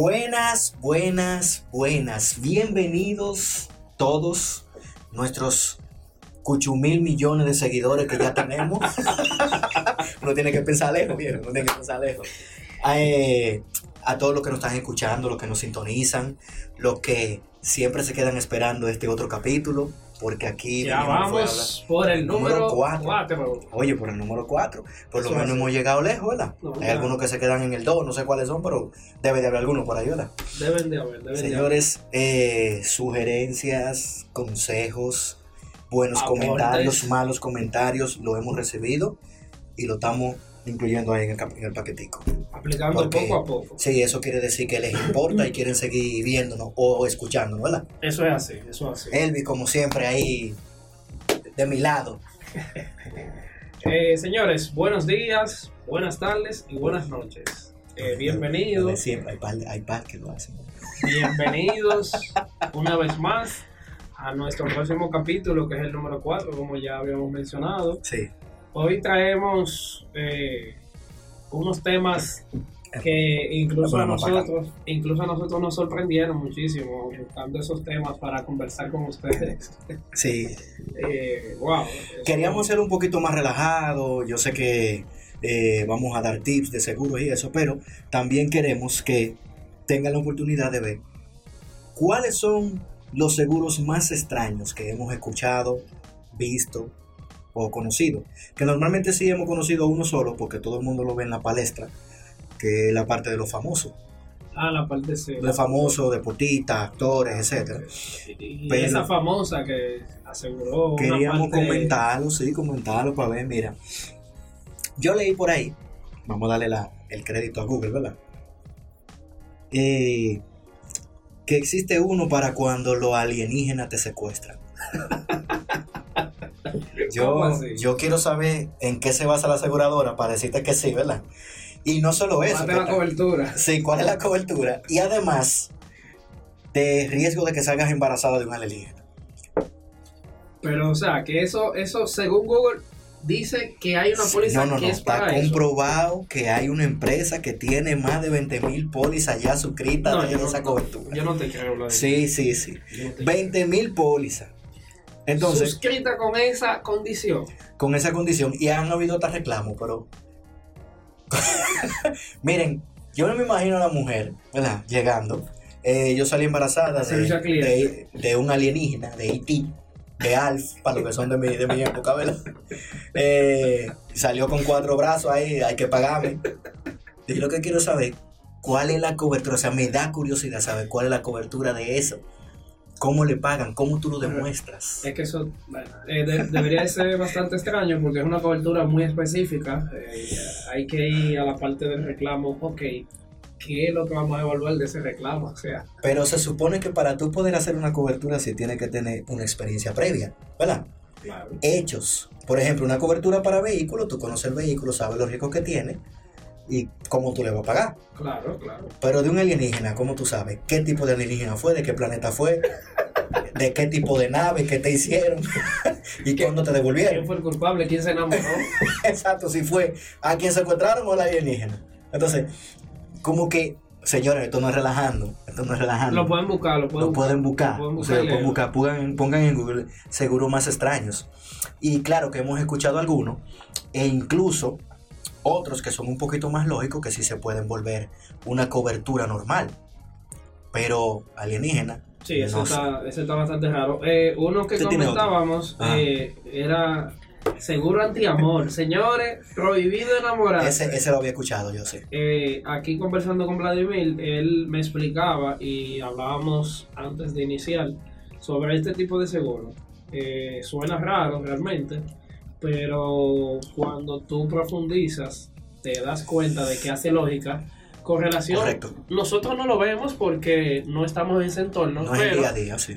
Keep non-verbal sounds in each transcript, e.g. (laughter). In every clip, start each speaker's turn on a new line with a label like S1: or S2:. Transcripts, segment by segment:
S1: Buenas, buenas, buenas. Bienvenidos todos nuestros cuchumil millones de seguidores que ya tenemos. (laughs) uno tiene que pensar lejos, viejo. Uno tiene que pensar lejos. Eh, a todos los que nos están escuchando, los que nos sintonizan, los que siempre se quedan esperando este otro capítulo, porque aquí
S2: Ya vamos por el
S1: Número
S2: número
S1: cuatro.
S2: 4.
S1: Oye, por el número 4. Por lo
S2: Eso
S1: menos hemos llegado lejos, ¿verdad?
S2: No,
S1: Hay algunos que se quedan en el 2, no sé cuáles son, pero debe de haber algunos por ahí, ¿verdad?
S2: Deben de haber, deben de haber.
S1: Señores, eh, sugerencias, consejos, buenos
S2: Aportes.
S1: comentarios, malos comentarios, lo hemos recibido y lo estamos incluyendo ahí en el, en el paquetico.
S2: Aplicando
S1: Porque-
S2: poco a poco.
S1: Sí, eso quiere decir que les importa y quieren seguir viéndonos o escuchándonos, ¿verdad?
S2: Eso es así, eso es así.
S1: Elvis, como siempre, ahí de mi lado. (laughs)
S2: Eh, señores, buenos días, buenas tardes y buenas noches. Eh, bienvenidos,
S1: Siempre hay par, hay par que lo hacen.
S2: bienvenidos (laughs) una vez más a nuestro próximo capítulo, que es el número 4, como ya habíamos mencionado.
S1: Sí.
S2: Hoy traemos eh, unos temas que incluso a nosotros, incluso a nosotros nos sorprendieron muchísimo buscando esos temas para conversar con ustedes. (laughs)
S1: Sí, (laughs)
S2: Eh, wow.
S1: Queríamos ser un poquito más relajados, yo sé que eh, vamos a dar tips de seguros y eso, pero también queremos que tengan la oportunidad de ver cuáles son los seguros más extraños que hemos escuchado, visto o conocido. Que normalmente sí hemos conocido uno solo porque todo el mundo lo ve en la palestra, que es la parte de los famosos.
S2: Ah, la parte C.
S1: Los famosos, deportistas, actores, etcétera.
S2: Y
S1: Pero-
S2: esa famosa que aseguró. una
S1: Queríamos
S2: parte-
S1: comentarlo, sí, comentarlo para ver, mira. Yo leí por ahí, vamos a darle la- el crédito a Google, ¿verdad? Eh, que existe uno para cuando los alienígenas te secuestran. (laughs)
S2: ¿Cómo
S1: yo,
S2: así?
S1: yo quiero saber en qué se basa la aseguradora para decirte que sí, ¿verdad? Y no solo eso.
S2: Mate
S1: que
S2: la cobertura.
S1: Sí, cuál es la cobertura. Y además, de riesgo de que salgas embarazada de un alienígena.
S2: Pero, o sea, que eso, eso según Google, dice que hay una
S1: Sí,
S2: póliza
S1: no, no,
S2: que
S1: no.
S2: es
S1: Está
S2: para eso.
S1: comprobado que hay una empresa que tiene más de 20 mil pólizas ya suscritas
S2: No,
S1: de
S2: no-
S1: esa cobertura.
S2: Yo no te creo.
S1: Sí, sí, sí.
S2: Yo no te
S1: 20 mil pólizas. Entonces,
S2: Suscrita con esa condición.
S1: con esa condición, y han habido hasta reclamos, pero. (laughs) Miren, yo no me imagino a la mujer, ¿verdad? Llegando. Eh, yo salí embarazada de, un alienígena, de E.T., de Alf, para los que son de mi, de mi época, ¿verdad? Eh, salió con cuatro brazos ahí, hay que pagarme. Y lo que quiero saber, ¿cuál es la cobertura? O sea, me da curiosidad saber cuál es la cobertura de eso. ¿Cómo le pagan? ¿Cómo tú lo demuestras?
S2: Es que eso bueno, eh, de- debería de ser bastante extraño porque es una cobertura muy específica. Eh, hay que ir a la parte del reclamo. Ok, ¿qué es lo que vamos a devolver de ese reclamo? O sea,
S1: Pero se supone que para tú poder hacer una cobertura sí tienes que tener una experiencia previa, ¿verdad?
S2: claro.
S1: Hechos. Por ejemplo, una cobertura para vehículos, tú conoces el vehículo, sabes los riesgos que tiene y cómo tú le vas a pagar.
S2: Claro, claro.
S1: Pero de un alienígena, ¿cómo tú sabes? ¿Qué tipo de alienígena fue? ¿De qué planeta fue? ¿De qué tipo de nave? ¿Qué te hicieron? (laughs) ¿Y cuándo te
S2: ¿Quién
S1: devolvieron?
S2: fue el culpable? ¿Quién se enamoró? (laughs)
S1: Exacto, si fue a quien secuestraron o al alienígena. Entonces, como que, señores, esto no es relajando, esto no es relajando.
S2: lo pueden buscar, lo pueden
S1: lo pueden buscar.
S2: Lo pueden
S1: o sea,
S2: buscar y
S1: lo pueden buscar. Pongan, pongan en Google seguros más extraños. Y claro que hemos escuchado algunos, e incluso otros que son un poquito más lógicos, que sí se pueden volver una cobertura normal. Pero alienígena.
S2: Sí, ese,
S1: no
S2: está, ese está bastante raro. Eh, uno que comentábamos eh, era seguro antiamor. (laughs) Señores, prohibido enamorarse.
S1: Ese, ese lo había escuchado, yo sé.
S2: Eh, aquí conversando con Vladimir, él me explicaba y hablábamos antes de iniciar sobre este tipo de seguro. Eh, suena raro realmente, pero cuando tú profundizas, te das cuenta de que hace lógica. Con relación,
S1: Correcto.
S2: nosotros no lo vemos porque no estamos en ese entorno,
S1: No es el
S2: pero
S1: día a día, sí.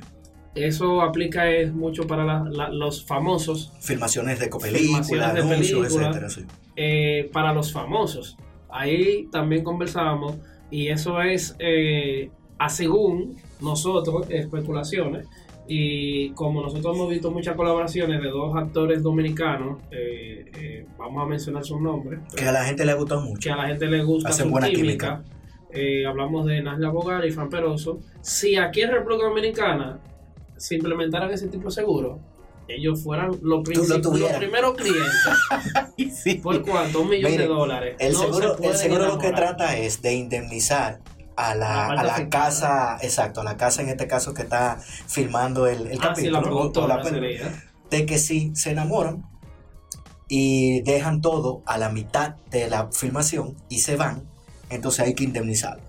S2: eso aplica es mucho para la- la- los famosos
S1: Filmaciones de películas,
S2: de películas.
S1: etcétera, sí.
S2: eh, para los famosos. Ahí también conversábamos y eso es eh, a según nosotros, especulaciones, Y como nosotros hemos visto muchas colaboraciones de dos actores dominicanos, eh, eh, vamos a mencionar sus nombres,
S1: Que a la gente le ha gustado
S2: que
S1: mucho.
S2: a la gente le gusta
S1: Hacen
S2: su
S1: buena
S2: química. Eh, hablamos de Nasla Bogar y Fran Peroso. Si aquí en República Dominicana se implementaran ese tipo de seguro, ellos fueran los,
S1: lo
S2: los primeros clientes. (laughs)
S1: Sí.
S2: ¿Por cuánto? Un millón de dólares.
S1: El
S2: No
S1: seguro,
S2: se pueden
S1: el seguro lo que trata es de indemnizar a
S2: La
S1: la, a la casa, exacto, a la casa en este caso que está filmando el, el
S2: Ah, sí,
S1: capítulo,
S2: la
S1: o
S2: productora
S1: la película,
S2: sería.
S1: de que si se enamoran y dejan todo a la mitad de la filmación y se van, entonces hay que indemnizarlo.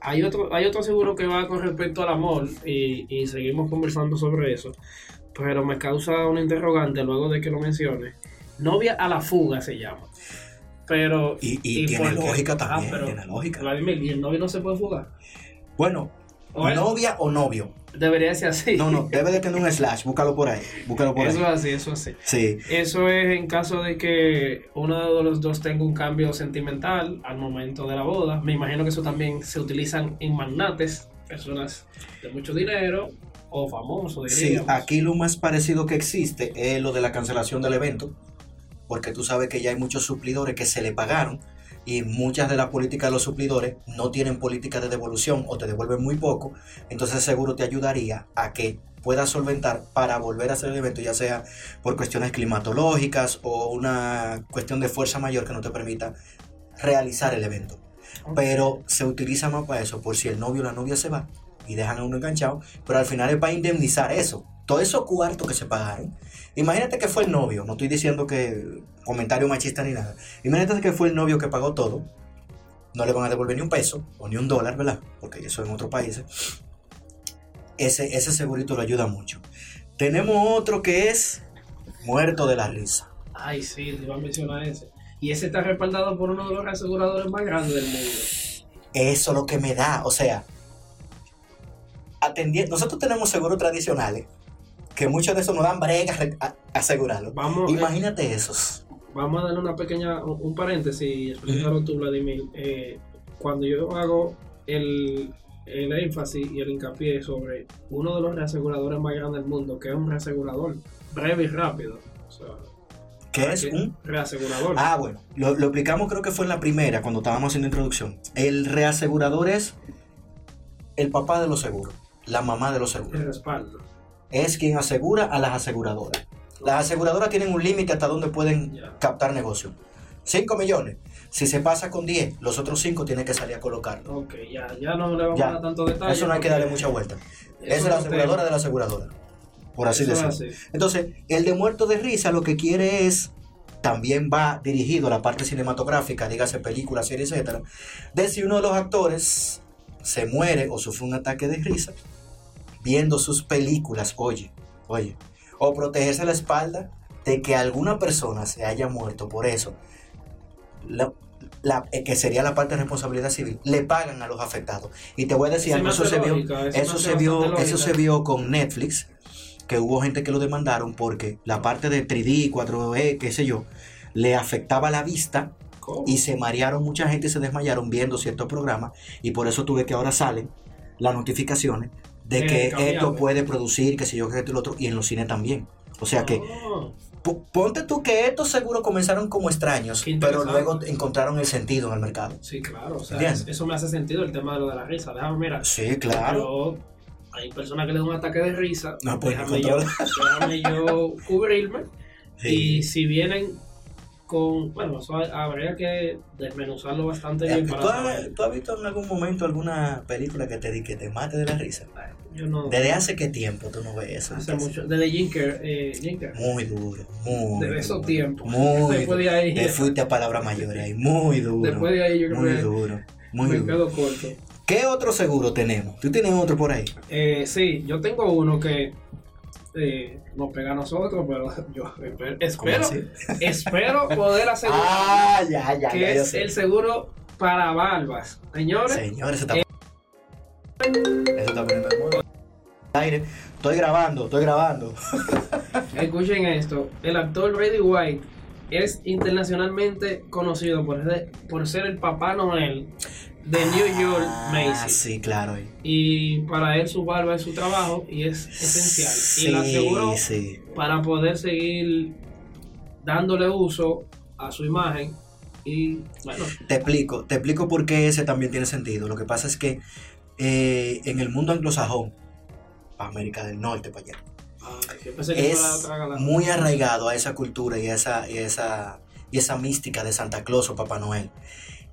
S2: Hay otro, hay otro seguro que va con respecto al amor y, y seguimos conversando sobre eso, pero me causa un interrogante luego de que lo mencione. Novia a la fuga se llama. Pero.
S1: Y, y tiene lógica
S2: Ah,
S1: también,
S2: pero,
S1: tiene lógica.
S2: Vladimir, ¿y el novio no se puede fugar?
S1: Bueno,
S2: ¿O es?
S1: novia o novio.
S2: Debería ser así.
S1: No, no, debe de tener un slash, búscalo por ahí, búscalo por
S2: Eso es
S1: ahí.
S2: así, eso es así.
S1: Sí,
S2: Eso es en caso de que uno de los dos tenga un cambio sentimental al momento de la boda. Me imagino que eso también se utilizan en magnates, personas de mucho dinero o famosos,
S1: sí, aquí lo más parecido que existe es lo de la cancelación del evento, porque tú sabes que ya hay muchos suplidores que se le pagaron y muchas de las políticas de los suplidores no tienen política de devolución o te devuelven muy poco, entonces seguro te ayudaría a que puedas solventar para volver a hacer el evento, ya sea por cuestiones climatológicas o una cuestión de fuerza mayor que no te permita realizar el evento. Pero se utiliza más para eso, por si el novio o la novia se va y dejan a uno enganchado, pero al final es para indemnizar eso, todos esos cuartos que se pagaron. Imagínate que fue el novio, no estoy diciendo que comentario machista ni nada. Imagínate que fue el novio que pagó todo, no le van a devolver ni un peso o ni un dólar, ¿verdad? Porque eso en otros países. Ese, ese segurito lo ayuda mucho. Tenemos otro que es muerto de la risa.
S2: Ay, sí, te iba a mencionar ese. Y ese está respaldado por uno de los aseguradores más grandes del mundo.
S1: Eso es lo que me da, o sea, atendiendo, nosotros tenemos seguros tradicionales, que muchos de esos nos dan brega re- a- asegurarlo.
S2: Vamos, eh,
S1: Imagínate esos.
S2: vamos a darle una pequeña, un un paréntesis y explicarlo tú, Vladimir. Eh, cuando yo hago el, el énfasis y el hincapié sobre uno de los reaseguradores más grandes del mundo, que es un reasegurador breve y rápido. O sea,
S1: ¿Qué es un?
S2: reasegurador.
S1: Ah, bueno, lo, lo explicamos creo que fue en la primera, cuando estábamos haciendo introducción. El reasegurador es el papá de los seguros, la mamá de los
S2: el
S1: seguros.
S2: respaldo.
S1: Es quien asegura a las aseguradoras. Las aseguradoras tienen un límite hasta donde pueden captar negocio. 5 millones. Si se pasa con 10, los otros 5 tienen que salir a colocarlo.
S2: Ok, ya, ya no le vamos
S1: Ya.
S2: a dar tanto detalle.
S1: Eso no hay que darle mucha vuelta. Esa es la aseguradora
S2: tema.
S1: de la aseguradora. Por así decirlo.
S2: así.
S1: Entonces, el de muerto de risa lo que quiere es, también va dirigido a la parte cinematográfica, dígase películas, series, etcétera, de si uno de los actores se muere o sufre un ataque de risa viendo sus películas, oye, oye, o protegerse la espalda de que alguna persona se haya muerto por eso, la- la- eh, que sería la parte de responsabilidad civil, le pagan a los afectados. Y te voy a decir,
S2: Sí
S1: algo, eso se vio,
S2: lógica, eso
S1: se vio, eso se vio con Netflix, que hubo gente que lo demandaron porque la parte de 3D, 4E, qué sé yo, le afectaba la vista
S2: ¿Cómo?
S1: y se marearon mucha gente y se desmayaron viendo ciertos programas y por eso tuve que ahora salen las notificaciones de
S2: Eh,
S1: que esto puede producir, que sé yo, que esto y lo otro, y en los cines también. O sea que po- ponte tú que estos seguros comenzaron como extraños, pero luego encontraron el sentido en el mercado.
S2: sí, claro. O sea,
S1: ¿Entiendes?
S2: eso me hace sentido el tema de lo de la risa. Déjame mirar.
S1: Sí, claro.
S2: Yo- hay personas que le dan un ataque de risa.
S1: No, pues,
S2: déjame, yo, déjame yo (laughs) cubrirme.
S1: Sí.
S2: Y si vienen con. Bueno, eso habría que desmenuzarlo bastante
S1: Eh,
S2: bien
S1: ¿Tú
S2: para
S1: has, tú has visto en algún momento alguna película que te, que te mate de la risa?
S2: Yo no.
S1: ¿Desde hace qué tiempo tú no ves eso?
S2: Hace mucho. Desde Jinker. Eh, Jinker.
S1: Muy duro, muy
S2: Desde esos tiempos.
S1: Muy
S2: Después de ahí.
S1: Te fuiste a palabras mayores ahí, muy duro.
S2: Después de ahí yo creo
S1: muy
S2: que
S1: duro, muy
S2: me
S1: duro.
S2: quedo corto.
S1: ¿Qué otro seguro tenemos? ¿Tú tienes otro por ahí?
S2: Eh, sí, yo tengo uno que eh, nos pega a nosotros, pero (laughs) yo esper-
S1: ¿Cómo
S2: espero, (laughs) espero poder asegurar (laughs)
S1: Ah, ya, ya,
S2: que
S1: ya,
S2: es el seguro para barbas. Señores,
S1: Señores, eso está... Eso está poniendo. Aire. Estoy grabando, estoy grabando. (laughs)
S2: escuchen esto. El actor Brady White es internacionalmente conocido por ser, por ser el Papá Noel de New York
S1: Ah,
S2: Macy.
S1: sí, claro.
S2: Y para él su barba es su trabajo y es esencial. y la aseguró
S1: sí.
S2: para poder seguir dándole uso a su imagen. Y bueno,
S1: Te explico, te explico por qué ese también tiene sentido. Lo que pasa es que eh, en el mundo anglosajón, América del Norte para allá,
S2: ah,
S1: es muy arraigado a esa cultura y a esa, y esa, y esa mística de Santa Claus o Papá Noel.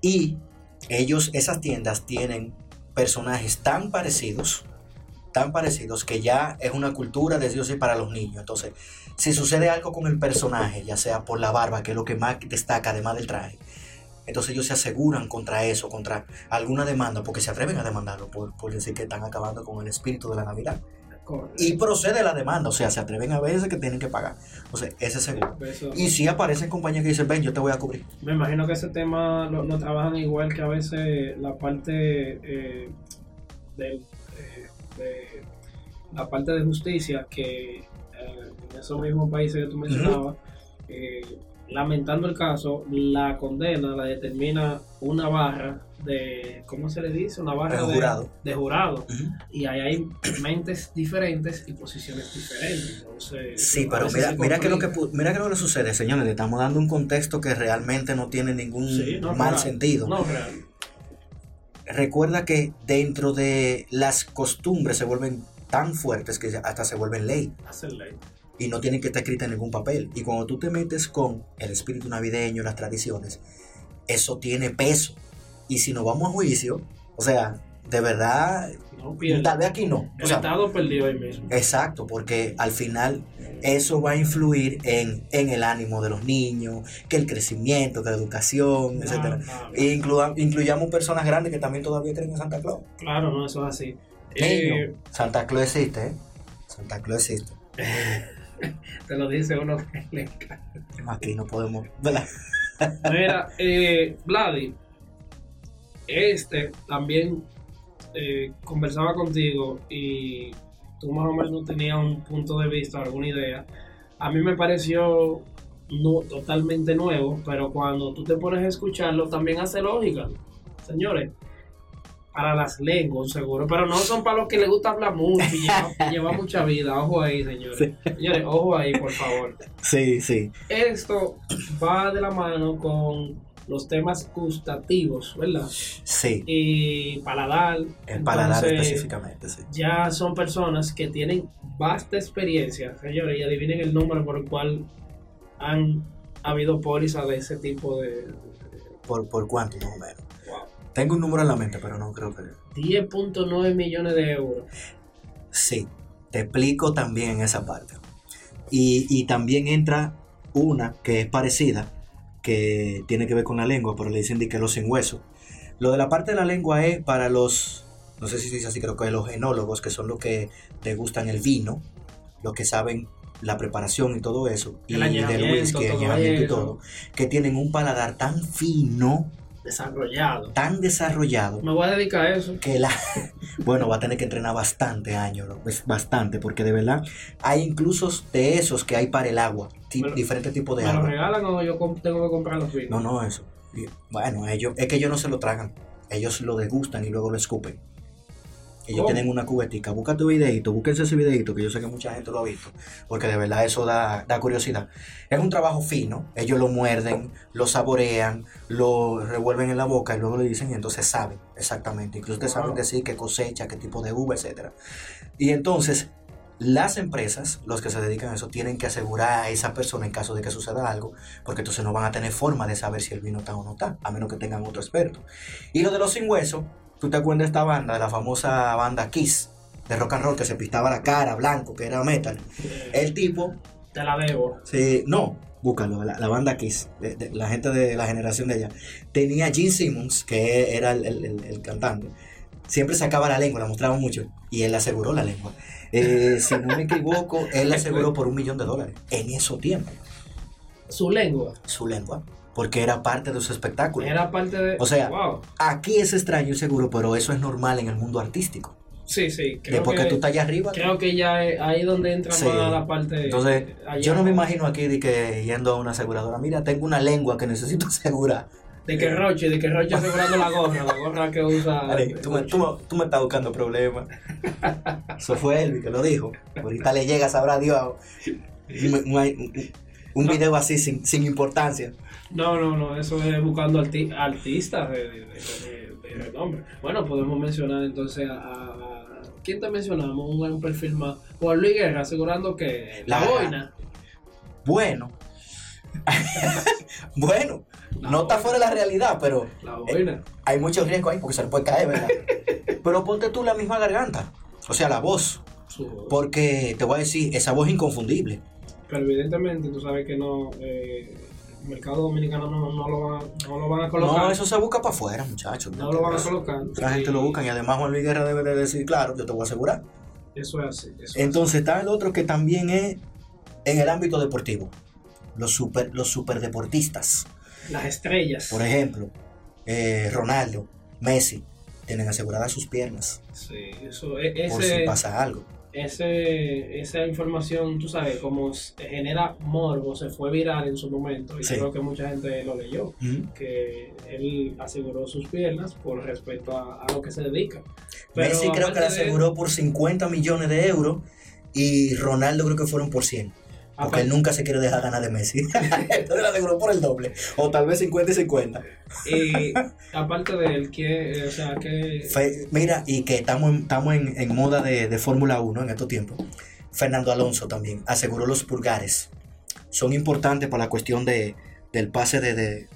S1: Y ellos, esas tiendas tienen personajes tan parecidos, tan parecidos, que ya es una cultura de Dios y para los niños. Entonces, si sucede algo con el personaje, ya sea por la barba, que es lo que más destaca además del traje, entonces ellos se aseguran contra eso, contra alguna demanda, porque se atreven a demandarlo por, por decir que están acabando con el espíritu de la Navidad.
S2: Correcto.
S1: Y procede la demanda, o sea, se atreven a veces que tienen que pagar. O sea, ese seguro.
S2: Eso-
S1: Y si aparecen compañías que dicen, ven, yo te voy a cubrir.
S2: Me imagino que ese tema lo, lo trabajan igual que a veces la parte eh, del, eh, de la parte de justicia que eh, en esos mismos países que tú mencionabas, eh, lamentando el caso, la condena la determina una barra de, ¿cómo se le dice? Una barra
S1: De jurado.
S2: de jurado. Y ahí hay mentes diferentes y posiciones diferentes. Entonces,
S1: Sí, pero mira, mira que lo que mira que lo que sucede, señores, le estamos dando un contexto que realmente no tiene ningún
S2: Sí, no,
S1: mal
S2: real.
S1: sentido.
S2: No, real.
S1: Recuerda que dentro de las costumbres se vuelven tan fuertes que hasta se vuelven ley
S2: Hacer ley.
S1: Y no tienen que estar escritas en ningún papel. Y cuando tú te metes con el espíritu navideño, las tradiciones, eso tiene peso. Y si nos vamos a juicio, o sea, de verdad,
S2: No
S1: tal vez aquí no. O
S2: El
S1: sea,
S2: Estado perdió ahí mismo.
S1: Exacto, porque al final eso va a influir en, en el ánimo de los niños, que el crecimiento, que la educación, etcétera.
S2: Ah,
S1: E inclua- incluyamos personas grandes que también todavía creen en Santa Claus.
S2: Claro, no, eso es así. Eh,
S1: Santa Claus existe, ¿eh? Santa Claus existe. (laughs) (laughs)
S2: te lo dice uno que le encanta.
S1: Aquí no podemos. (laughs)
S2: Mira, eh, Vladi, este también eh, conversaba contigo y tú más o menos tenías un punto de vista, alguna idea. A mí me pareció no, totalmente nuevo, pero cuando tú te pones a escucharlo también hace lógica. Señores, para las lenguas, seguro, pero no son para los que les gusta hablar mucho y llevar (laughs) mucha vida. Ojo ahí, señores. Señores, ojo ahí, por favor.
S1: Sí, sí.
S2: Esto va de la mano con los temas gustativos, ¿verdad?
S1: Sí.
S2: Y paladar.
S1: El paladar
S2: Entonces,
S1: específicamente, sí.
S2: Ya son personas que tienen vasta experiencia, señores, y adivinen el número por el cual han habido pólizas de ese tipo de...
S1: ¿Por, por cuánto más o menos? Tengo un número en la mente, pero no creo que...
S2: 10.9 millones de euros.
S1: Sí, te explico también esa parte. Y, y también entra una que es parecida, que tiene que ver con la lengua, pero le dicen de que los sin hueso. Lo de la parte de la lengua es para los, no sé si se dice así, creo que los enólogos, que son los que te gustan el vino, los que saben la preparación y todo eso, y
S2: El
S1: del whisky, añejamiento y todo, que tienen un paladar tan fino,
S2: Desarrollado.
S1: tan desarrollado,
S2: Me voy a dedicar a eso.
S1: que la (laughs) bueno va a tener que entrenar bastante años ¿no? es bastante porque de verdad hay incluso de esos que hay para el agua
S2: lo-
S1: diferentes tipos de
S2: ¿Me lo
S1: agua
S2: regalan o yo tengo que comprar los vinos?
S1: no no eso bueno ellos es que ellos no se lo tragan ellos lo degustan y luego lo escupen ellos
S2: ¿Cómo?
S1: tienen una cubetica busca tu videito búsquense ese videito que yo sé que mucha gente lo ha visto porque de verdad eso da, da curiosidad es un trabajo fino ellos lo muerden lo saborean lo revuelven en la boca y luego le dicen y entonces saben exactamente incluso te
S2: Wow.
S1: saben decir qué cosecha qué tipo de uva etcétera y entonces las empresas, los que se dedican a eso, tienen que asegurar a esa persona en caso de que suceda algo, porque entonces no van a tener forma de saber si el vino está o no está, a menos que tengan otro experto. Y lo de los sin hueso, ¿tú te acuerdas de esta banda, de la famosa banda Kiss, de rock and roll, que se pintaba la cara blanco, que era metal? El tipo,
S2: te la debo.
S1: sí, no, búscalo, la, la banda Kiss, de- de- la gente de la generación de ella, tenía Gene Simmons, que era el, el- el- el cantante, siempre sacaba la lengua, la mostraba mucho, y él aseguró la lengua. Eh, si no me equivoco, él la (laughs) aseguró por un millón de dólares en esos tiempos,
S2: Su lengua
S1: su lengua, porque era parte de su espectáculo.
S2: era parte de.
S1: O sea,
S2: Wow.
S1: Aquí es extraño y seguro, pero eso es normal en el mundo artístico.
S2: Sí, sí. Creo
S1: Después que,
S2: que,
S1: tú estás allá arriba,
S2: creo que ya es ahí donde entra
S1: Sí.
S2: más la parte.
S1: entonces
S2: allá.
S1: yo no me imagino aquí de que yendo a una aseguradora, mira, tengo una lengua que necesito (laughs) asegurar.
S2: De que Roche, de que Roche asegurando la gorra, la gorra que usa.
S1: Vale, tú, me, tú me- tú me estás buscando problemas. Eso fue Elvi que lo dijo. Ahorita le llega, sabrá Dios. Un, un- un video así sin, sin importancia.
S2: No, no, no, eso es buscando arti- artistas de, de, de- de- de renombre. Bueno, podemos mencionar entonces a, ¿Quién te mencionamos? Un, perfil más. Juan Luis Guerra asegurando que la,
S1: La-
S2: boina.
S1: Bueno. (laughs) bueno,
S2: La
S1: no está fuera de la realidad, pero
S2: La boina.
S1: hay mucho riesgo ahí porque se le puede caer, ¿verdad? (laughs) pero ponte tú la misma garganta. O sea, la voz.
S2: Su-
S1: Porque te voy a decir, esa voz es inconfundible.
S2: Pero evidentemente tú sabes que no. eh, el mercado dominicano no, no, lo van, a- no lo van a colocar.
S1: No, eso se busca para afuera, muchachos.
S2: No lo van a colocar.
S1: La gente lo busca y además Juan Luis Guerra debe de decir, claro, yo te voy a asegurar.
S2: Eso es así. eso es
S1: Entonces está el otro que también es en el ámbito deportivo. Los super, los superdeportistas.
S2: Las estrellas.
S1: Por ejemplo, eh, Ronaldo, Messi, tienen aseguradas sus piernas
S2: Sí, eso, e-
S1: por si pasa algo.
S2: Ese, esa información, tú sabes, como genera morbo, se fue viral en su momento y
S1: Sí.
S2: creo que mucha gente lo leyó, que él aseguró sus piernas por respecto a, a lo que se dedica. Pero
S1: Messi creo que
S2: de-
S1: aseguró por 50 millones de euros y Ronaldo creo que fueron por 100. Porque él nunca se quiere dejar ganar de Messi. (laughs) Entonces le aseguró por el doble. O tal vez 50 y 50.
S2: Y aparte de él, que, o sea, que...
S1: Fe- mira, y que estamos en, estamos en, en moda de, de Fórmula 1 en estos tiempos. Fernando Alonso también aseguró los pulgares. Son importantes para la cuestión de, del pase de, de,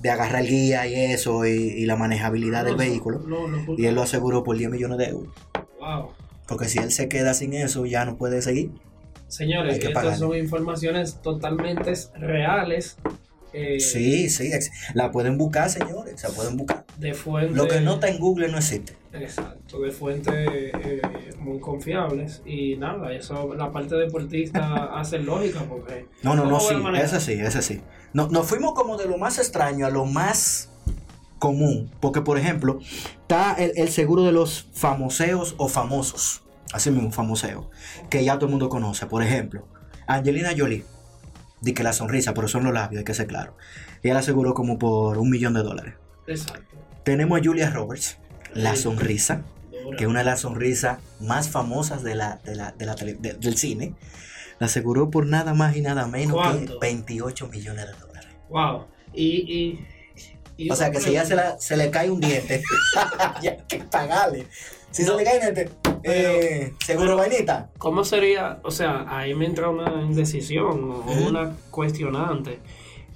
S1: de agarrar el guía y eso, y, y la manejabilidad del
S2: no,
S1: vehículo.
S2: No, no,
S1: Y él lo aseguró por 10 millones de euros.
S2: Wow.
S1: Porque si él se queda sin eso, ya no puede seguir.
S2: Señores, estas son informaciones totalmente reales. eh,
S1: Sí, sí, la pueden buscar, señores, se pueden buscar.
S2: De fuentes.
S1: Lo que no está en Google no existe.
S2: Exacto, de fuentes eh, muy confiables. Y nada, eso, la parte deportista (laughs) hace lógica porque.
S1: No, no,
S2: ¿cómo
S1: no, sí,
S2: a manejar?
S1: ese sí, ese sí. No, nos fuimos como de lo más extraño a lo más común. Porque, por ejemplo, está el, el seguro de los famoseos o famosos. Así mismo, famoseo. Que ya todo el mundo conoce. Por ejemplo, Angelina Jolie. Di que la sonrisa, pero son los labios, hay que ser claro. Ella la aseguró como por un millón de dólares.
S2: Exacto.
S1: Tenemos a Julia Roberts, la sonrisa. Que es una de las sonrisas más famosas de la, de la, de la tele- de- del cine, la aseguró por nada más y nada menos
S2: ¿Cuánto?
S1: que 28 millones de dólares.
S2: Wow. Y. y, y
S1: O sea que si ya se,
S2: pregunta.
S1: la- se le cae un diente, (laughs) ya hay que pagarle. Si se le cae eh, seguro vainita.
S2: ¿Cómo sería? O sea, ahí me entra una indecisión o una cuestionante.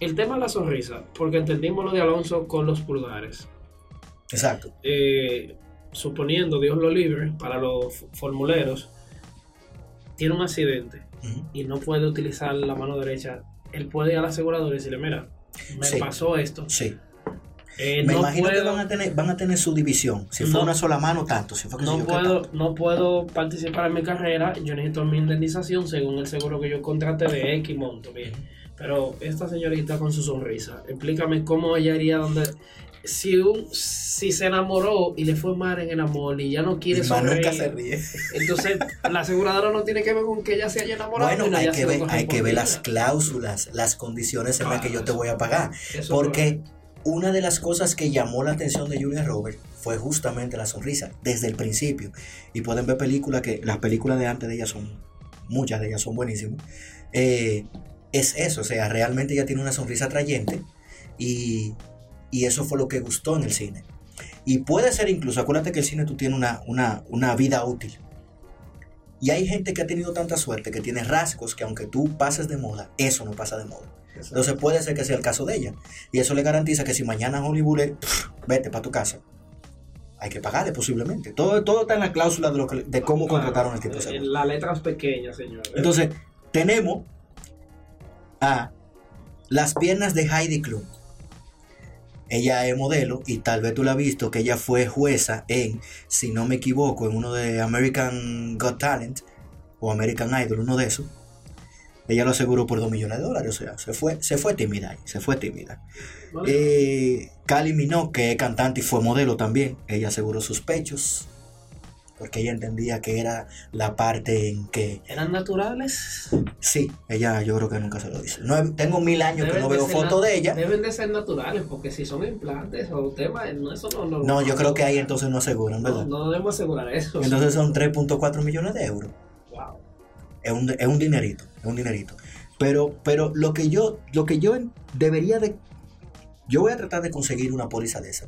S2: El tema de la sonrisa, porque entendimos lo de Alonso con los pulgares.
S1: Exacto.
S2: eh, suponiendo, Dios lo libre, para los formuleros, tiene un accidente y no puede utilizar la mano derecha, él puede ir al asegurador y decirle, mira, me
S1: Sí.
S2: pasó esto.
S1: Sí.
S2: Eh,
S1: Me
S2: no
S1: imagino que van a, tener, van a tener su división. Si fue una sola mano, tanto. Si fue que
S2: no,
S1: yo,
S2: puedo,
S1: tanto.
S2: no puedo participar en mi carrera, yo necesito mi indemnización según el seguro que yo contraté de X monto. Bien. Pero esta señorita con su sonrisa, explícame cómo ella haría donde... Si, un, si se enamoró y le fue mal en el amor y ya no quiere
S1: nunca
S2: sonreír,
S1: se ríe.
S2: Entonces, la aseguradora no tiene que ver con que ella se haya enamorado.
S1: Bueno, hay que, ver, hay que ver las cláusulas, las condiciones en las que yo te voy a pagar. Porque una de las cosas que llamó la atención de Julia Roberts fue justamente la sonrisa, desde el principio. Y pueden ver películas que, las películas de antes de ella son, muchas de ellas son buenísimas. Eh, es eso, o sea, realmente ella tiene una sonrisa atrayente y, y eso fue lo que gustó en el cine. Y puede ser incluso, acuérdate que el cine tú tienes una, una, una vida útil. Y hay gente que ha tenido tanta suerte que tiene rasgos que aunque tú pases de moda, eso no pasa de moda. Entonces puede ser que sea el caso de ella. Y eso le garantiza que si mañana Hollywood le, pff, vete para tu casa, hay que pagarle posiblemente. Todo, todo está en la cláusula de, lo que- de cómo
S2: Claro,
S1: contrataron el tipo de
S2: eh. Las letras pequeñas, señor.
S1: Entonces, tenemos a las piernas de Heidi Klum. Ella es modelo y tal vez tú la has visto que ella fue jueza en, si no me equivoco, en uno de American Got Talent o American Idol, uno de esos. Ella lo aseguró por 2 millones de dólares, o sea, se fue, se fue tímida ahí, se fue tímida.
S2: Bueno,
S1: Eh, Kylie Minogue, que es cantante y fue modelo también, ella aseguró sus pechos. porque ella entendía que era la parte en que
S2: ¿Eran naturales?
S1: sí, ella yo creo que nunca se lo dice. No, tengo mil años que no veo fotos de ella.
S2: Deben de ser naturales, porque si son implantes o temas, no, eso no, no
S1: No, yo creo que ahí entonces no aseguran, ¿verdad?
S2: no debemos asegurar eso.
S1: Entonces son 3.4 millones de euros. Es un, es un dinerito, es un dinerito. Pero, pero lo que yo, lo que yo debería de, yo voy a tratar de conseguir una póliza de esa,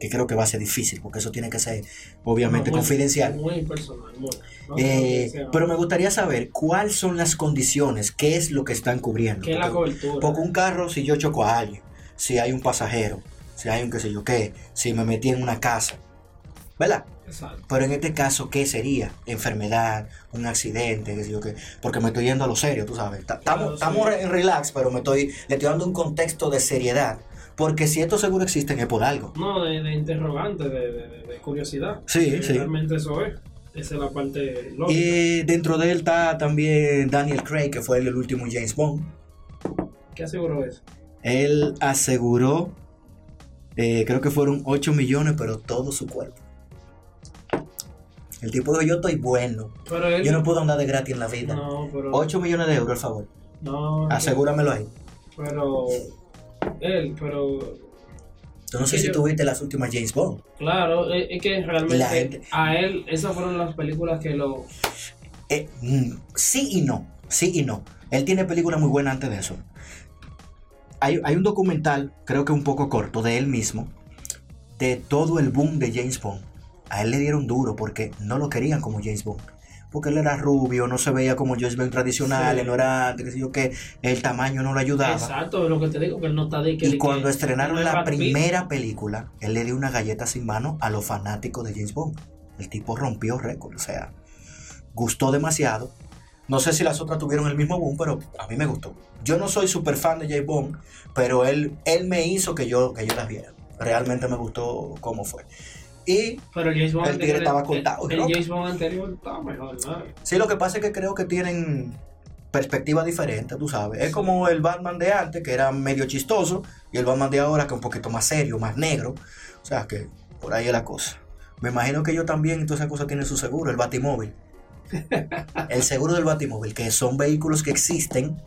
S1: que creo que va a ser difícil, porque eso tiene que ser obviamente
S2: No, muy-
S1: confidencial.
S2: Muy personal, muy. no
S1: Eh, pero me gustaría saber cuáles son las condiciones, qué es lo que están cubriendo.
S2: ¿Qué es la cobertura?
S1: porque un carro, si yo choco a alguien, si hay un pasajero, si hay un qué sé yo qué, si me metí en una casa, ¿verdad?
S2: Exacto.
S1: Pero en este caso, ¿qué sería? Enfermedad, un accidente, qué sé yo qué. Porque me estoy yendo a lo serio, tú sabes.
S2: Claro,
S1: Estamos
S2: sí.
S1: en relax, pero me estoy, le estoy dando un contexto de seriedad. Porque si estos seguros existen es por algo.
S2: No, de, de interrogante, de, de, de curiosidad.
S1: Sí,
S2: Que
S1: sí.
S2: Realmente eso es. Esa es la parte lógica.
S1: Y dentro de él está también Daniel Craig, que fue el, el último James Bond.
S2: ¿Qué aseguró eso?
S1: Él aseguró, eh, creo que fueron 8 millones, pero todo su cuerpo. El tipo dijo, yo estoy bueno.
S2: Pero él.
S1: Yo no puedo andar de gratis en la vida.
S2: No, pero.
S1: 8 millones de euros, al favor.
S2: No.
S1: Asegúramelo ahí.
S2: Pero. Él, pero.
S1: Yo no sé si
S2: yo-
S1: tuviste las últimas James Bond.
S2: Claro, es, es que realmente.
S1: La gente-
S2: A él, esas fueron las películas que lo.
S1: Eh, mm, sí y no, sí y no. Él tiene películas muy buenas antes de eso. Hay, hay un documental, creo que un poco corto, de él mismo, de todo el boom de James Bond. A él le dieron duro porque no lo querían como James Bond. Porque él era rubio, no se veía como James Bond tradicional,
S2: Sí.
S1: no era, qué sé yo qué, el tamaño no lo ayudaba.
S2: Exacto, es lo que te digo, que él no está de que.
S1: Y cuando
S2: que-
S1: estrenaron
S2: no
S1: la primera película, él le dio una galleta sin mano a los fanáticos de James Bond. El tipo rompió récord, o sea, gustó demasiado. No sé si las otras tuvieron el mismo boom, pero a mí me gustó. Yo no soy súper fan de James Bond, pero él, él me hizo que yo, que yo las viera. Realmente me gustó cómo fue. Y
S2: Pero el James Bond
S1: El tigre estaba cortado,
S2: El, el. James Bond anterior estaba mejor, ¿no?
S1: sí, lo que pasa es que creo que tienen perspectivas diferentes, tú sabes. Es
S2: Sí.
S1: como el Batman de antes, que era medio chistoso, y el Batman de ahora, que es un poquito más serio, más negro. O sea, que por ahí es la cosa. Me imagino que ellos también, todas esas cosas tienen su seguro, el Batimóvil. (laughs) El seguro del Batimóvil, que son vehículos que existen,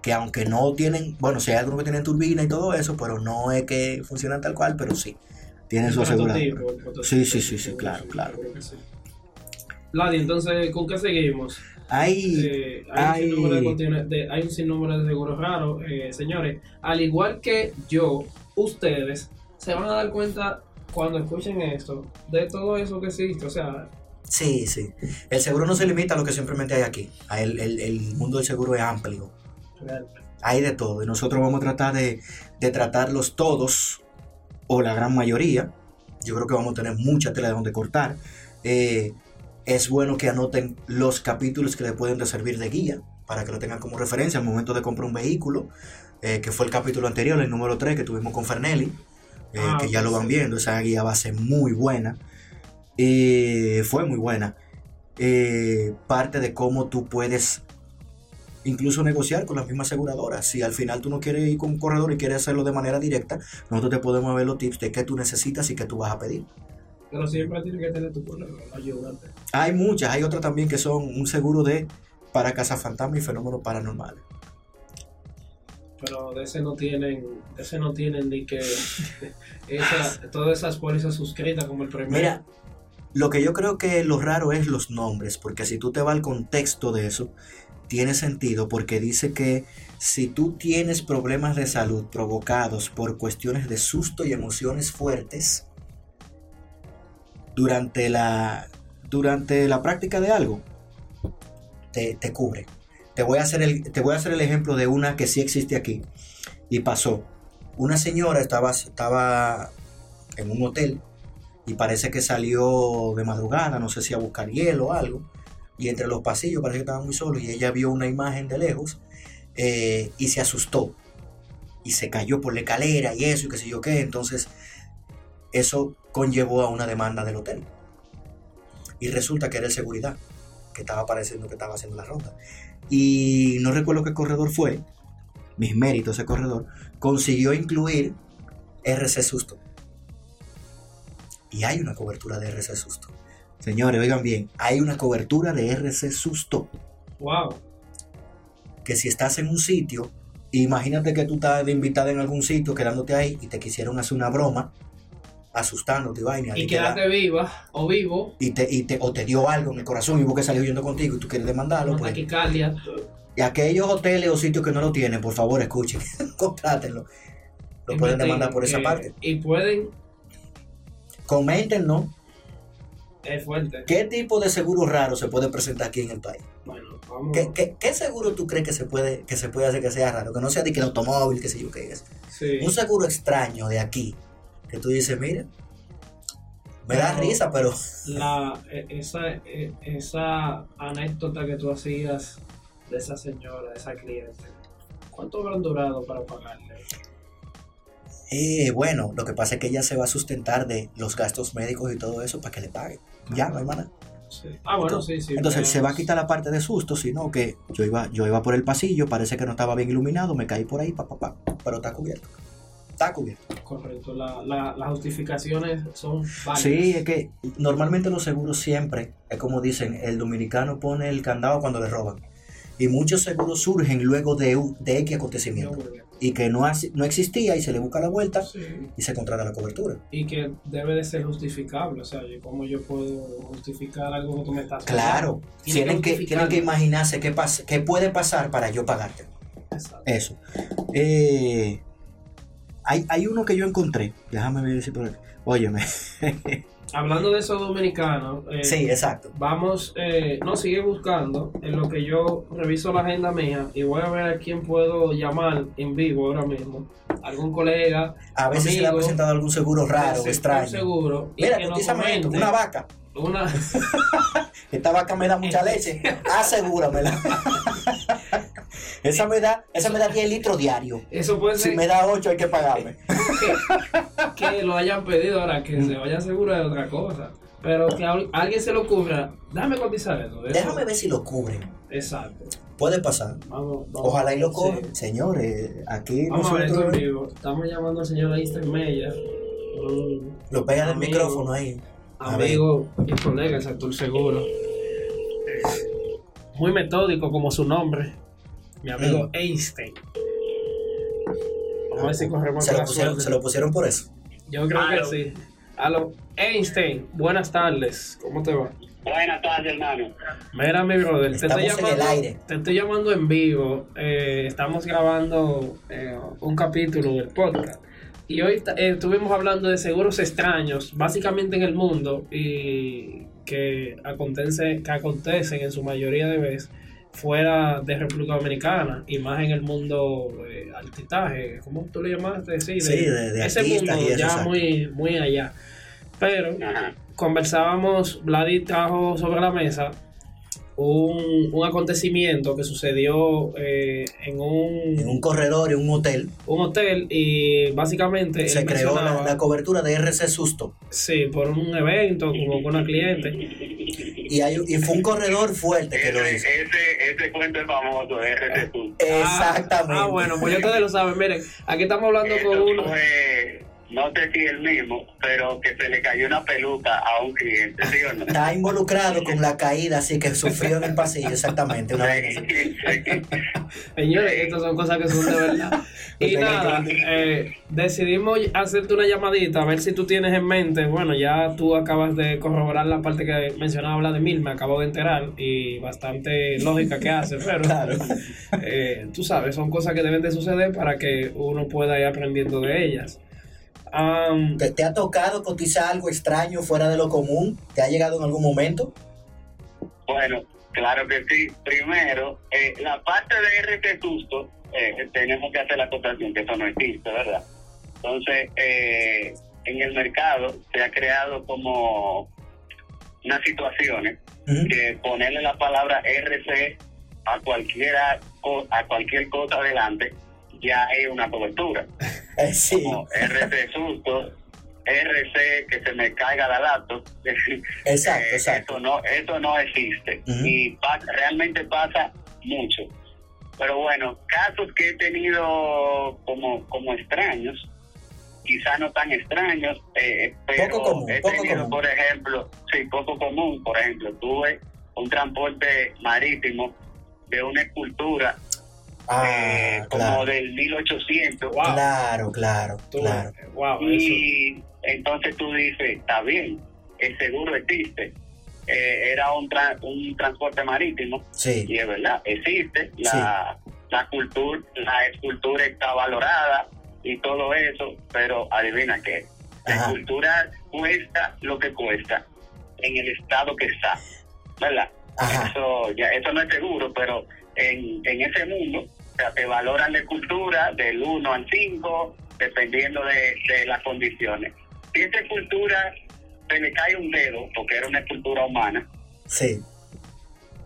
S1: que aunque no tienen, bueno, si hay algunos que tienen turbina y todo eso, pero no es que funcionan tal cual, pero sí, tienen su aseguradora. Sí, sí, sí, sí, claro, claro.
S2: Vladi, entonces, ¿con qué seguimos?
S1: Hay,
S2: Eh, hay,
S1: hay-
S2: un sinnúmero de, hay un sinnúmero de seguros raros, eh, señores. Al igual que yo, ustedes se van a dar cuenta cuando escuchen esto de todo eso que existe. O sea,
S1: Sí, sí. El seguro no se limita a lo que simplemente hay aquí. El, el- el mundo del seguro es amplio.
S2: realmente.
S1: Hay de todo. Y nosotros vamos a tratar de, de tratarlos todos, o la gran mayoría. Yo creo que vamos a tener mucha tela de donde cortar. Eh, es bueno que anoten los capítulos que le pueden de servir de guía, para que lo tengan como referencia al momento de comprar un vehículo, eh, que fue el capítulo anterior, el número 3 que tuvimos con Fernelli, eh,
S2: Ah,
S1: que ya lo van viendo. Esa guía va a ser muy buena. Eh, fue muy buena. Parte de cómo tú puedes incluso negociar con las mismas aseguradoras. Si al final tú no quieres ir con un corredor y quieres hacerlo de manera directa, nosotros te podemos ver los tips de qué tú necesitas y qué tú vas a pedir.
S2: Pero siempre tienes que tener tu correo, ayudarte.
S1: Hay muchas, hay otras también que son un seguro de para cazafantasmas y fenómenos paranormales.
S2: Pero de ese no tienen, de ese no tienen ni que (laughs) esa- todas esas pólizas suscritas como el primero.
S1: Mira, lo que yo creo que lo raro es los nombres, porque si tú te vas al contexto de eso, tiene sentido, porque dice que si tú tienes problemas de salud provocados por cuestiones de susto y emociones fuertes durante la, durante la práctica de algo, te, te cubre. Te voy, a hacer el, te voy a hacer el ejemplo de una que sí existe aquí y pasó. Una señora estaba, estaba en un hotel y parece que salió de madrugada, no sé si a buscar hielo o algo, y entre los pasillos parece que estaban muy solos y ella vio una imagen de lejos eh, y se asustó y se cayó por la escalera y eso y qué sé yo qué, entonces eso conllevó a una demanda del hotel. Y resulta que era el seguridad, que estaba pareciendo que estaba haciendo la ronda. Y no recuerdo qué corredor fue, mis méritos ese corredor, consiguió incluir RC Susto. Y hay una cobertura de RC Susto. Señores, oigan bien, hay una cobertura de RC Susto.
S2: Wow.
S1: Que si estás en un sitio, imagínate que tú estás de invitada en algún sitio, quedándote ahí y te quisieron hacer una broma, asustándote y vaina.
S2: Y
S1: da-
S2: quedarte viva o vivo,
S1: y te, y te- o te dio algo en el corazón y vos que salió huyendo contigo y tú quieres demandarlo, pues.
S2: taquicardia.
S1: Y aquellos hoteles o sitios que no lo tienen, por favor, escuchen, (laughs) contrátenlo. Lo pueden demandar por esa parte.
S2: Y pueden,
S1: Coméntenos
S2: es fuerte.
S1: qué tipo de seguro raro se puede presentar aquí en el país.
S2: Bueno, vamos.
S1: ¿Qué, qué, qué seguro tú crees que se puede que se puede hacer que sea raro? Que no sea de que el automóvil, que sé yo qué es.
S2: Sí.
S1: Un seguro extraño de aquí, que tú dices, mira, me da risa, pero
S2: La, e- esa, e- esa anécdota que tú hacías de esa señora, de esa cliente, ¿cuánto habrán durado para pagarle?
S1: Eh, bueno, lo que pasa es que ella se va a sustentar de los gastos médicos y todo eso para que le paguen. Ya, no nada.
S2: Sí. Ah, bueno, sí, sí.
S1: Entonces
S2: pero-
S1: se va a quitar la parte de susto, sino que yo iba, yo iba por el pasillo, parece que no estaba bien iluminado, me caí por ahí, pa, pa, pa, pero está cubierto. Está cubierto.
S2: Correcto, la, la, las justificaciones son válidas.
S1: Sí, es que normalmente los seguros siempre, es como dicen, el dominicano pone el candado cuando le roban. Y muchos seguros surgen luego de, de X acontecimiento. Y que no, hace- no existía y se le busca la vuelta
S2: Sí.
S1: y se contrata la cobertura.
S2: Y que debe de ser justificable, o sea, ¿cómo yo puedo justificar algo que tú me estás
S1: Claro,
S2: Tiene
S1: tienen
S2: que
S1: que, tienen que imaginarse qué, pasa, qué puede pasar para yo pagarte.
S2: Exacto.
S1: Eso. Eh, hay, hay uno que yo encontré. Déjame ver si por aquí. Óyeme. (laughs)
S2: Hablando de esos dominicanos, eh,
S1: Sí, exacto.
S2: vamos, eh, no, sigue buscando en lo que yo reviso la agenda mía y voy a ver a quién puedo llamar en vivo ahora mismo. Algún colega,
S1: A veces se le ha presentado algún seguro raro,
S2: de
S1: extraño.
S2: seguro, y
S1: Mira, cotízame esto, una vaca.
S2: una, (laughs)
S1: Esta vaca me da mucha (laughs) leche. Asegúramela. (laughs) esa me da, esa me da 10 litros diarios.
S2: eso puede
S1: Si
S2: ser
S1: me da 8 hay que pagarme. (laughs)
S2: que lo hayan pedido ahora, que se vaya seguro de otra cosa. Pero que a alguien se le ocurra, déjame cotizar eso.
S1: Déjame ver si lo cubren.
S2: Exacto.
S1: Puede pasar.
S2: Vamos, vamos.
S1: Ojalá y lo
S2: Sí.
S1: cojan. Señores, aquí
S2: Vamos a ver vivo. Estamos llamando al señor Einstein Meyer, un
S1: lo pegan del micrófono ahí.
S2: Amigo y colega del sector seguro. Muy metódico como su nombre. Mi amigo
S1: Mm.
S2: Einstein. Vamos a ver si corremos
S1: Se lo,
S2: la
S1: pusieron, se lo pusieron por eso.
S2: Yo creo que sí. Aló, Einstein, buenas tardes. ¿Cómo te va?
S3: Buenas tardes, hermano.
S2: Mira, mi brother, te estoy,
S1: Estamos en
S2: llamando,
S1: el aire.
S2: te estoy llamando en vivo. Eh, estamos grabando eh, un capítulo del podcast. Y hoy eh, estuvimos hablando de seguros extraños, básicamente en el mundo, y que, acontece, que acontecen en su mayoría de veces fuera de República Dominicana y más en el mundo eh, altitaje, ¿cómo tú le llamaste? Sí,
S1: Sí, de- de
S2: ese mundo
S1: y eso,
S2: ya
S1: exacto.
S2: muy, muy allá. Pero
S3: Ajá.
S2: conversábamos, Vladi trajo sobre la mesa un, un acontecimiento que sucedió eh, en, un,
S1: En un corredor y un hotel
S2: un hotel y básicamente
S1: se creó la, la cobertura de RC Susto.
S2: sí, por un evento como con una cliente.
S1: Y, hay, y fue un corredor fuerte que lo hizo.
S3: ese, ese cuento es famoso, ese tú.
S1: Exactamente.
S2: Ah, bueno, pues ya ustedes lo saben. Miren, aquí estamos hablando con uno.
S3: fue, no sé si el mismo, pero que se le cayó una peluca a un cliente, ¿sí o no?
S1: Está involucrado con la caída, así que sufrió en el pasillo, exactamente. Una vez.
S2: Señores, estas son cosas que son de verdad. (laughs) Y nada, eh, decidimos hacerte una llamadita a ver si tú tienes en mente. Bueno, ya tú acabas de corroborar la parte que mencionaba Vladimir, me acabo de enterar y bastante lógica que hace, pero
S1: Claro.
S2: eh, tú sabes, son cosas que deben de suceder para que uno pueda ir aprendiendo de ellas. Am,
S1: ¿Te, te ha tocado cotizar algo extraño fuera de lo común? ¿Te ha llegado en algún momento?
S3: Bueno, claro que sí. Primero, eh, la parte de RT Susto, eh, tenemos que hacer la acotación, que eso no existe, ¿verdad? Entonces, eh, en el mercado se ha creado como unas situaciones
S1: Ujú.
S3: que ponerle la palabra RC a cualquiera a cualquier cosa adelante ya es una cobertura.
S1: Eh, (laughs) sí.
S3: Como RC susto, RC que se me caiga la laptop. (laughs)
S1: Exacto,
S3: Eh,
S1: exacto.
S3: Eso no, eso no existe. Y pa- realmente pasa mucho. Pero bueno, casos que he tenido como, como extraños, quizá no tan extraños, eh, pero
S1: Poco común,
S3: he tenido, por ejemplo, sí, poco común, por ejemplo, tuve un transporte marítimo de una escultura
S1: Ah,
S3: eh, como
S1: claro.
S3: del 1800
S2: Wow.
S1: Claro, claro,
S2: Tú-
S1: claro.
S2: Wow, eso.
S3: y entonces tú dices, está bien, el seguro existe. Eh, era un, tra- un transporte marítimo
S1: Sí,
S3: y es verdad, existe, la, la cultura, la escultura está valorada y todo eso, pero adivina qué, la
S1: Ajá.
S3: escultura cuesta lo que cuesta en el estado que está, ¿verdad?
S1: Ajá.
S3: Eso, ya, eso no es seguro, pero en, en ese mundo o sea, te valoran la escultura del 1 al 5, dependiendo de, de las condiciones. Si esa escultura se le cae un dedo, porque era una escultura humana,
S1: sí.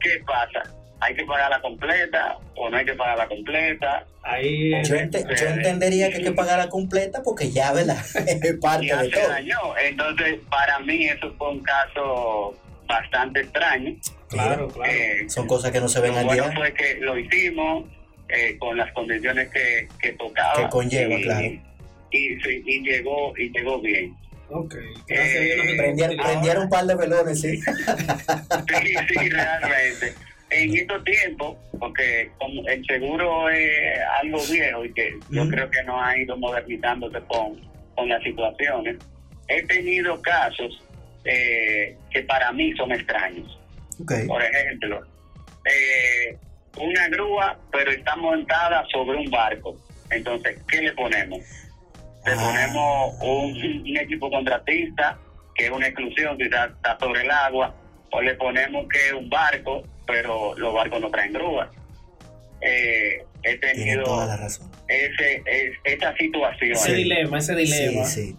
S3: ¿qué pasa? ¿Hay que pagarla completa o no hay que pagarla completa?
S2: Ahí
S1: Yo, ente- yo entendería que hay que pagarla completa porque ya, ¿verdad? (laughs) Es parte
S3: Ya
S1: de
S3: se
S1: todo.
S3: dañó. Entonces, para mí eso fue un caso bastante extraño.
S2: Claro, claro.
S3: Eh,
S1: Son cosas que no se ven
S3: lo
S1: al
S3: bueno
S1: día.
S3: fue que lo hicimos eh, con las condiciones que, que tocaba.
S1: Que conlleva,
S3: y,
S1: claro.
S3: Y, sí, y llegó y llegó bien.
S2: Ok. Se
S1: Prendieron, prendieron un par de velones, sí.
S3: Sí, sí, (laughs) realmente. En estos tiempos, porque como el seguro es algo viejo y que yo creo que no ha ido modernizándose con, con las situaciones, he tenido casos eh, que para mí son extraños. Por ejemplo, eh, una grúa, pero está montada sobre un barco. Entonces, ¿qué le ponemos? Le
S1: Ah.
S3: ponemos un, un equipo contratista, que es una exclusión, quizás está sobre el agua, o le ponemos que es un barco, pero los barcos no traen grúa. Eh, he tenido
S1: toda la razón.
S3: ese, es, esa situación.
S2: Ese dilema, ese dilema.
S1: Sí, sí.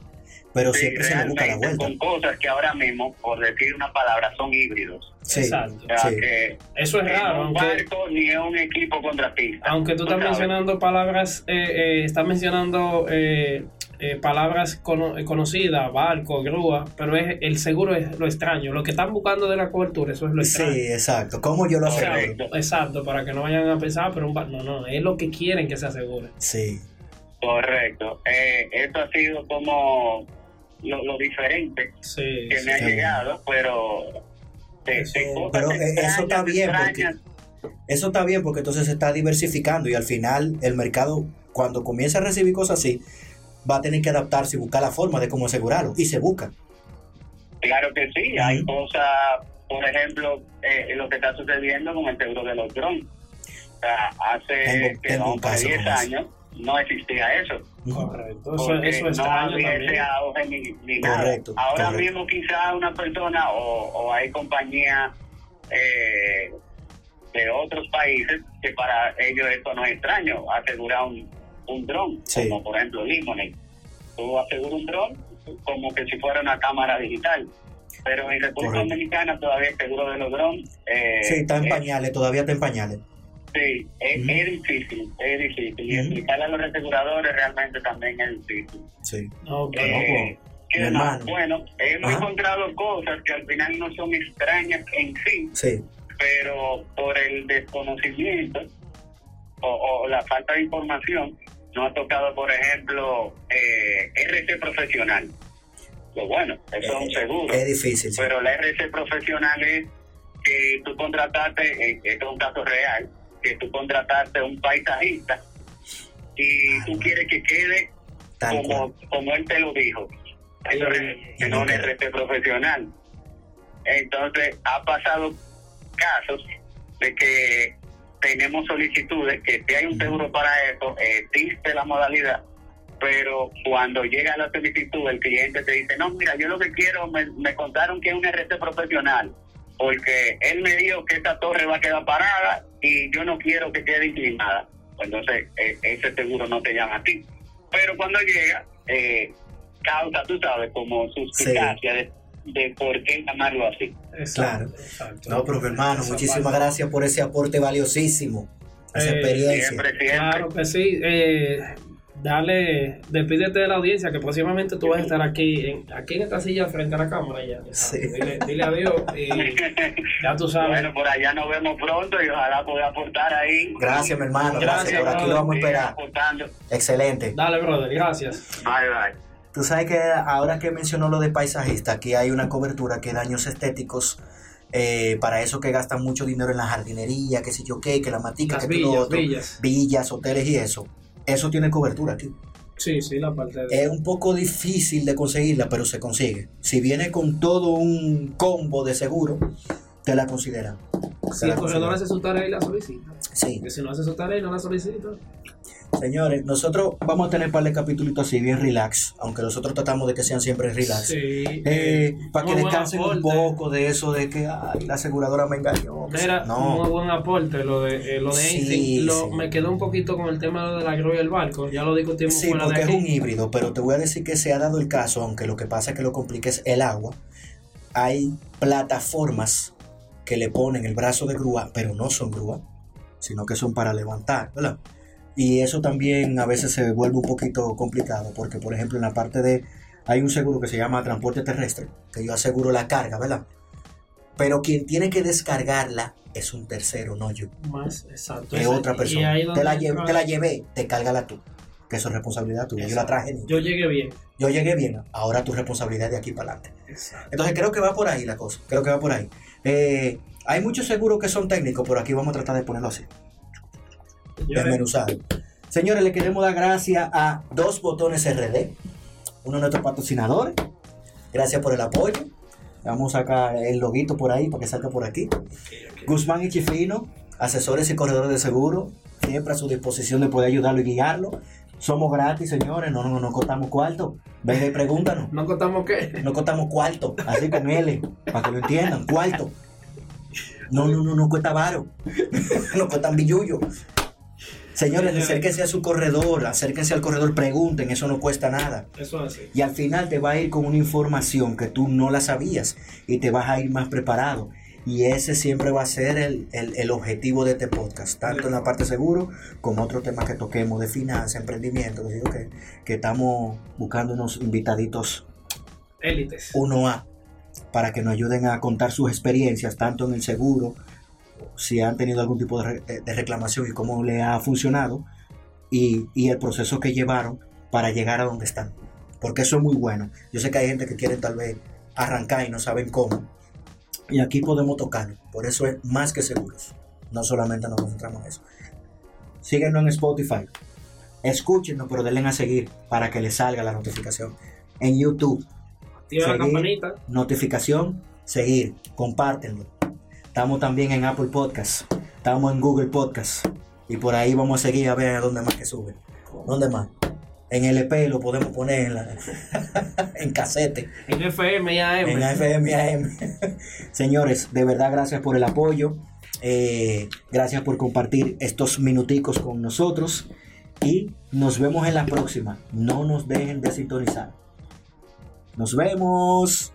S1: Pero
S3: Sí,
S1: siempre se le busca la
S3: realmente,
S1: vuelta.
S3: con cosas que ahora mismo, por decir una palabra, son híbridos.
S1: Sí,
S2: Exacto.
S3: O sea,
S1: sí.
S3: que
S2: Eso es
S3: ni
S2: raro,
S3: un barco ni es un equipo contratista.
S2: aunque tú
S3: Tú
S2: estás
S3: sabes.
S2: mencionando palabras, eh, eh, estás mencionando eh, eh, palabras cono- eh, conocidas, barco, grúa, pero es, el seguro es lo extraño. Lo que están buscando de la cobertura, eso es lo extraño.
S1: Sí, exacto. ¿Cómo yo lo
S2: O sea,
S1: aseguro?
S2: Exacto, para que no vayan a pensar, pero un bar- no, no, es lo que quieren que se asegure.
S1: Sí,
S3: Correcto. Eh, esto ha sido como lo, lo diferente
S2: Sí,
S3: que
S2: sí.
S3: me ha llegado, pero de, de
S2: Eso-
S3: cosas
S1: pero, eh, eso está
S3: extrañas,
S1: bien, porque-. Eso está bien porque entonces se está diversificando y al final el mercado, cuando comienza a recibir cosas así, va a tener que adaptarse y buscar la forma de cómo asegurarlo. Y se busca.
S3: Claro que sí, hay cosas, por ejemplo, eh, lo que está sucediendo con el seguro de los drones. O sea, hace
S1: Tengo-
S3: que
S1: tengo
S3: vamos
S1: un
S3: para
S1: caso
S3: 10
S1: con eso.
S3: años no existía eso.
S2: Correcto. Eso, eso es
S3: no ni, ni nada.
S1: Correcto,
S3: Ahora
S1: correcto.
S3: mismo quizá una persona o, o hay compañías eh, de otros países que para ellos esto no es extraño, asegurar un, un dron,
S1: Sí.
S3: como por ejemplo Limonade. Tú aseguras un dron como que si fuera una cámara digital. Pero en República
S1: Correcto.
S3: Dominicana todavía el seguro de los drones... Eh,
S1: Sí, está en
S3: es-
S1: pañales, todavía está en pañales.
S3: Sí, es, difícil, es difícil. Y explicarle a los aseguradores realmente también es difícil.
S1: Sí.
S2: Ok.
S3: Eh, ¿qué
S1: Mi
S3: más?
S1: hermano.
S3: Bueno, hemos
S1: Ajá.
S3: encontrado cosas que al final no son extrañas en sí,
S1: Sí,
S3: pero por el desconocimiento o, o la falta de información, nos ha tocado, por ejemplo, eh, RC profesional. Lo bueno, eso es un seguro.
S1: es difícil. sí.
S3: Pero la RC profesional es que tú contrataste, eh, esto es un caso real, que tú contrataste un paisajista y tú quieres que quede
S1: Tal
S3: como,
S1: cual.
S3: como él te lo dijo. Eso es
S1: Y
S3: en un. RT profesional. Entonces, ha pasado casos de que tenemos solicitudes que si hay un seguro para eso, existe la modalidad, pero cuando llega la solicitud, el cliente te dice, no, mira, yo lo que quiero, me, me contaron que es un RT profesional, porque él me dijo que esta torre va a quedar parada y yo no quiero que quede inclinada. Pues entonces, eh, ese seguro no te llama a ti. Pero cuando llega, eh, causa, tú sabes, como suspicacia de, de por qué llamarlo así.
S2: Exacto,
S1: Claro.
S2: exacto.
S1: No, pero mi hermano,
S2: Esa
S1: muchísimas
S2: parte.
S1: gracias por ese aporte valiosísimo. Esa
S2: Eh,
S1: experiencia.
S3: Siempre, siempre.
S2: Claro que sí. Eh, dale, despídete de la audiencia que próximamente tú vas a estar aquí en, aquí en esta silla frente a la cámara ya.
S1: Sí.
S2: Dile, dile adiós y (laughs) ya tú sabes.
S3: Bueno, por allá nos vemos pronto y ojalá pueda aportar ahí.
S1: Gracias, mi hermano. Gracias.
S2: Gracias,
S1: Por aquí lo vamos a esperar.
S3: aportando.
S1: Excelente.
S2: Dale, brother, gracias.
S3: Bye, bye.
S1: Tú sabes que ahora que mencionó lo de paisajista, aquí hay una cobertura que daños estéticos, eh, para eso que gastan mucho dinero en la jardinería, que si yo qué, que la matica,
S2: Las
S1: que tú lo
S2: villas,
S1: otro,
S2: villas.
S1: villas, hoteles y eso. Eso tiene cobertura aquí.
S2: Sí, sí, la parte de...
S1: Es un poco difícil de conseguirla, pero se consigue. Si viene con todo un combo de seguro, la consideran. Te
S2: si
S1: la
S2: el corredor hace su tarea y la solicita.
S1: Sí.
S2: Que si no hace su tarea y no la solicita.
S1: Señores, nosotros vamos a tener un par de capítulos así bien relax, aunque nosotros tratamos de que sean siempre relax.
S2: Sí.
S1: Eh, para que descansen un poco de eso de que ay, la aseguradora me engañó. sí. no,
S2: muy buen aporte lo de, eh, lo de
S1: Sí,
S2: Einstein. Lo-
S1: sí.
S2: Me quedó un poquito con el tema de la grúa y el barco. Ya lo discutimos
S1: sí,
S2: fuera
S1: porque
S2: de
S1: es un híbrido, pero te voy a decir que se ha dado el caso, aunque lo que pasa es que lo complica es el agua. Hay plataformas que le ponen el brazo de grúa, pero no son grúa, sino que son para levantar, ¿verdad? Y eso también a veces se vuelve un poquito complicado, porque por ejemplo en la parte de, hay un seguro que se llama transporte terrestre, que yo aseguro la carga, ¿verdad? Pero quien tiene que descargarla es un tercero, no yo.
S2: Más, exacto.
S1: Es otra persona. Te la, lle-
S2: entra-
S1: te la llevé, te cárgala tú. Que eso es responsabilidad tuya. Yo la traje.
S2: Yo llegué bien.
S1: Yo llegué bien, ahora tu responsabilidad es de aquí para adelante.
S2: Exacto.
S1: Entonces creo que va por ahí la cosa, creo que va por ahí. Eh, hay muchos seguros que son técnicos, pero aquí vamos a tratar de ponerlo así, desmenuzado. Señores, le queremos dar gracias a dos botones RD, uno de nuestros patrocinadores. Gracias por el apoyo. Vamos a sacar el loguito por ahí para que salga por aquí. Guzmán y Chifino, asesores y corredores de seguro, siempre a su disposición de poder ayudarlo y guiarlo. Somos gratis, señores, no, no, no costamos cuarto. Venga y pregúntanos.
S2: ¿No contamos qué?
S1: No contamos cuarto, así con L, para que lo entiendan, cuarto. No, no, no, no cuesta varo. (laughs) no cuestan billullo. Señores, acérquense a su corredor, acérquense al corredor, pregunten, eso no cuesta nada.
S2: Eso es así.
S1: Y al final te va a ir con una información que tú no la sabías y te vas a ir más preparado. Y ese siempre va a ser el, el- el objetivo de este podcast, tanto en la parte seguro como otros temas que toquemos de finanzas, emprendimiento, que, que, que estamos buscando unos invitaditos
S2: Élites.
S1: 1A para que nos ayuden a contar sus experiencias, tanto en el seguro, si han tenido algún tipo de, de- de reclamación y cómo le ha funcionado, y, y el proceso que llevaron para llegar a donde están. Porque eso es muy bueno. Yo sé que hay gente que quiere tal vez arrancar y no saben cómo. Y aquí podemos tocarlo. Por eso es más que seguros. No solamente nos concentramos en eso. Síguenos en Spotify. Escúchenos, pero denle a seguir para que les salga la notificación. En YouTube,
S2: Activa la campanita.
S1: notificación, seguir, compártenlo. Estamos también en Apple Podcast, estamos en Google Podcast y por ahí vamos a seguir a ver a dónde más que sube. ¿Dónde más? En LP lo podemos poner en, la- (laughs) en casete,
S2: En FM y AM.
S1: en FM, AM. (laughs) Señores, de verdad gracias por el apoyo, eh, gracias por compartir estos minuticos con nosotros y nos vemos en la próxima. No nos dejen de sintonizar. Nos vemos.